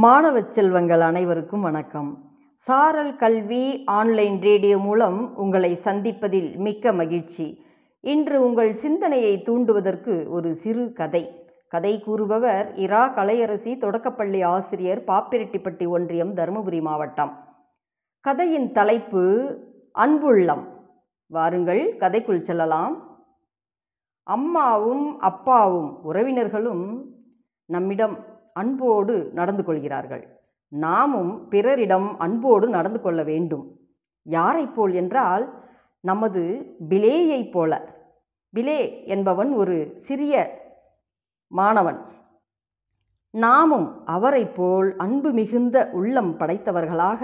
மாணவ செல்வங்கள் அனைவருக்கும் வணக்கம். சாரல் கல்வி ஆன்லைன் ரேடியோ மூலம் உங்களை சந்திப்பதில் மிக்க மகிழ்ச்சி. இன்று உங்கள் சிந்தனையை தூண்டுவதற்கு ஒரு சிறு கதை. கதை கூறுபவர் இரா கலையரசி தொடக்கப்பள்ளி ஆசிரியர் பாப்பிரெட்டிப்பட்டி ஒன்றியம் தருமபுரி மாவட்டம். கதையின் தலைப்பு அன்புள்ளம். வாருங்கள் கதைக்குள் செல்லலாம். அம்மாவும் அப்பாவும் உறவினர்களும் நம்மிடம் அன்போடு நடந்து கொள்கிறார்கள். நாமும் பிறரிடம் அன்போடு நடந்து கொள்ள வேண்டும். யாரைப் போல் என்றால் நமது பிலேயைப் போல. பிலே என்பவன் ஒரு சிறிய மாணவன். நாமும் அவரைப் போல் அன்பு மிகுந்த உள்ளம் படைத்தவர்களாக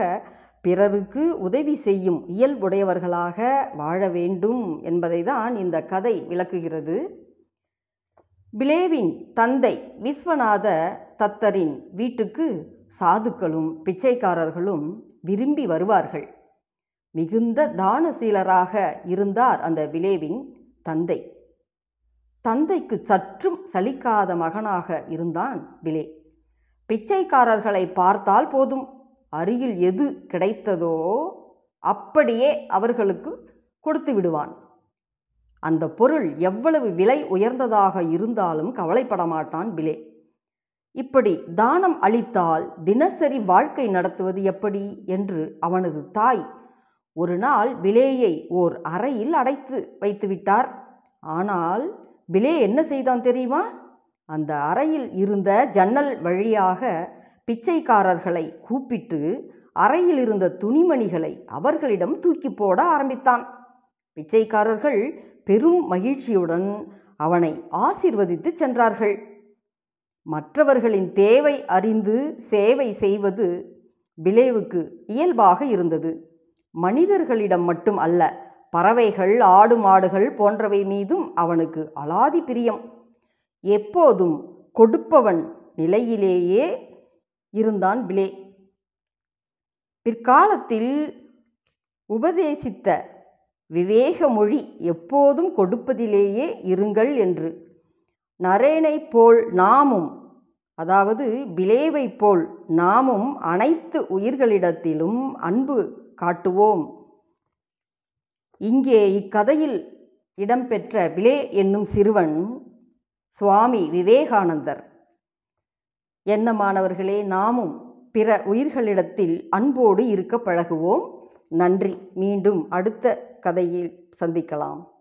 பிறருக்கு உதவி செய்யும் இயல்புடையவர்களாக வாழ வேண்டும் என்பதை தான் இந்த கதை விளக்குகிறது. பிலேவின் தந்தை விஸ்வநாத தத்தரின் வீட்டுக்கு சாதுக்களும் பிச்சைக்காரர்களும் விரும்பி வருவார்கள். மிகுந்த தானசீலராக இருந்தார் அந்த பிலேவின் தந்தை. தந்தைக்கு சற்றும் சலிக்காத மகனாக இருந்தான் விலே. பிச்சைக்காரர்களை பார்த்தால் போதும். அருகில் எது கிடைத்ததோ அப்படியே அவர்களுக்கு கொடுத்து விடுவான். அந்த பொருள் எவ்வளவு விலை உயர்ந்ததாக இருந்தாலும் கவலைப்பட மாட்டான் பிலே இப்படி தானம் அளித்தால் தினசரி வாழ்க்கை நடத்துவது எப்படி? என்று அவனது தாய் ஒரு நாள் விலேயை ஓர் அறையில் அடைத்து வைத்துவிட்டார் ஆனால் விலே என்ன செய்தான் தெரியுமா? அந்த அறையில் இருந்த ஜன்னல் வழியாக பிச்சைக்காரர்களை கூப்பிட்டு அறையில் இருந்த துணிமணிகளை அவர்களிடம் தூக்கி போட ஆரம்பித்தான். பிச்சைக்காரர்கள் பெரும் மகிழ்ச்சியுடன் அவனை ஆசிர்வதித்து சென்றார்கள். மற்றவர்களின் தேவை அறிந்து சேவை செய்வது பிலேவுக்கு இயல்பாக இருந்தது. மனிதர்களிடம் மட்டும் அல்ல பறவைகள் ஆடு மாடுகள் போன்றவை மீதும் அவனுக்கு அலாதி பிரியம். எப்போதும் கொடுப்பவன் நிலையிலேயே இருந்தான் பிலே. பிற்காலத்தில் உபதேசித்த விவேக மொழி எப்போதும் கொடுப்பதிலேயே இருங்கள் என்று நரேனைப் போல் நாமும் அதாவது பிலேவைப் போல் நாமும் அனைத்து உயிர்களிடத்திலும் அன்பு காட்டுவோம். இங்கே இக்கதையில் இடம்பெற்ற பிலே என்னும் சிறுவன் சுவாமி விவேகானந்தர். என்ன மாணவர்களே நாமும் பிற உயிர்களிடத்தில் அன்போடு இருக்க பழகுவோம். நன்றி. மீண்டும் அடுத்த கதையில் சந்திக்கலாம்.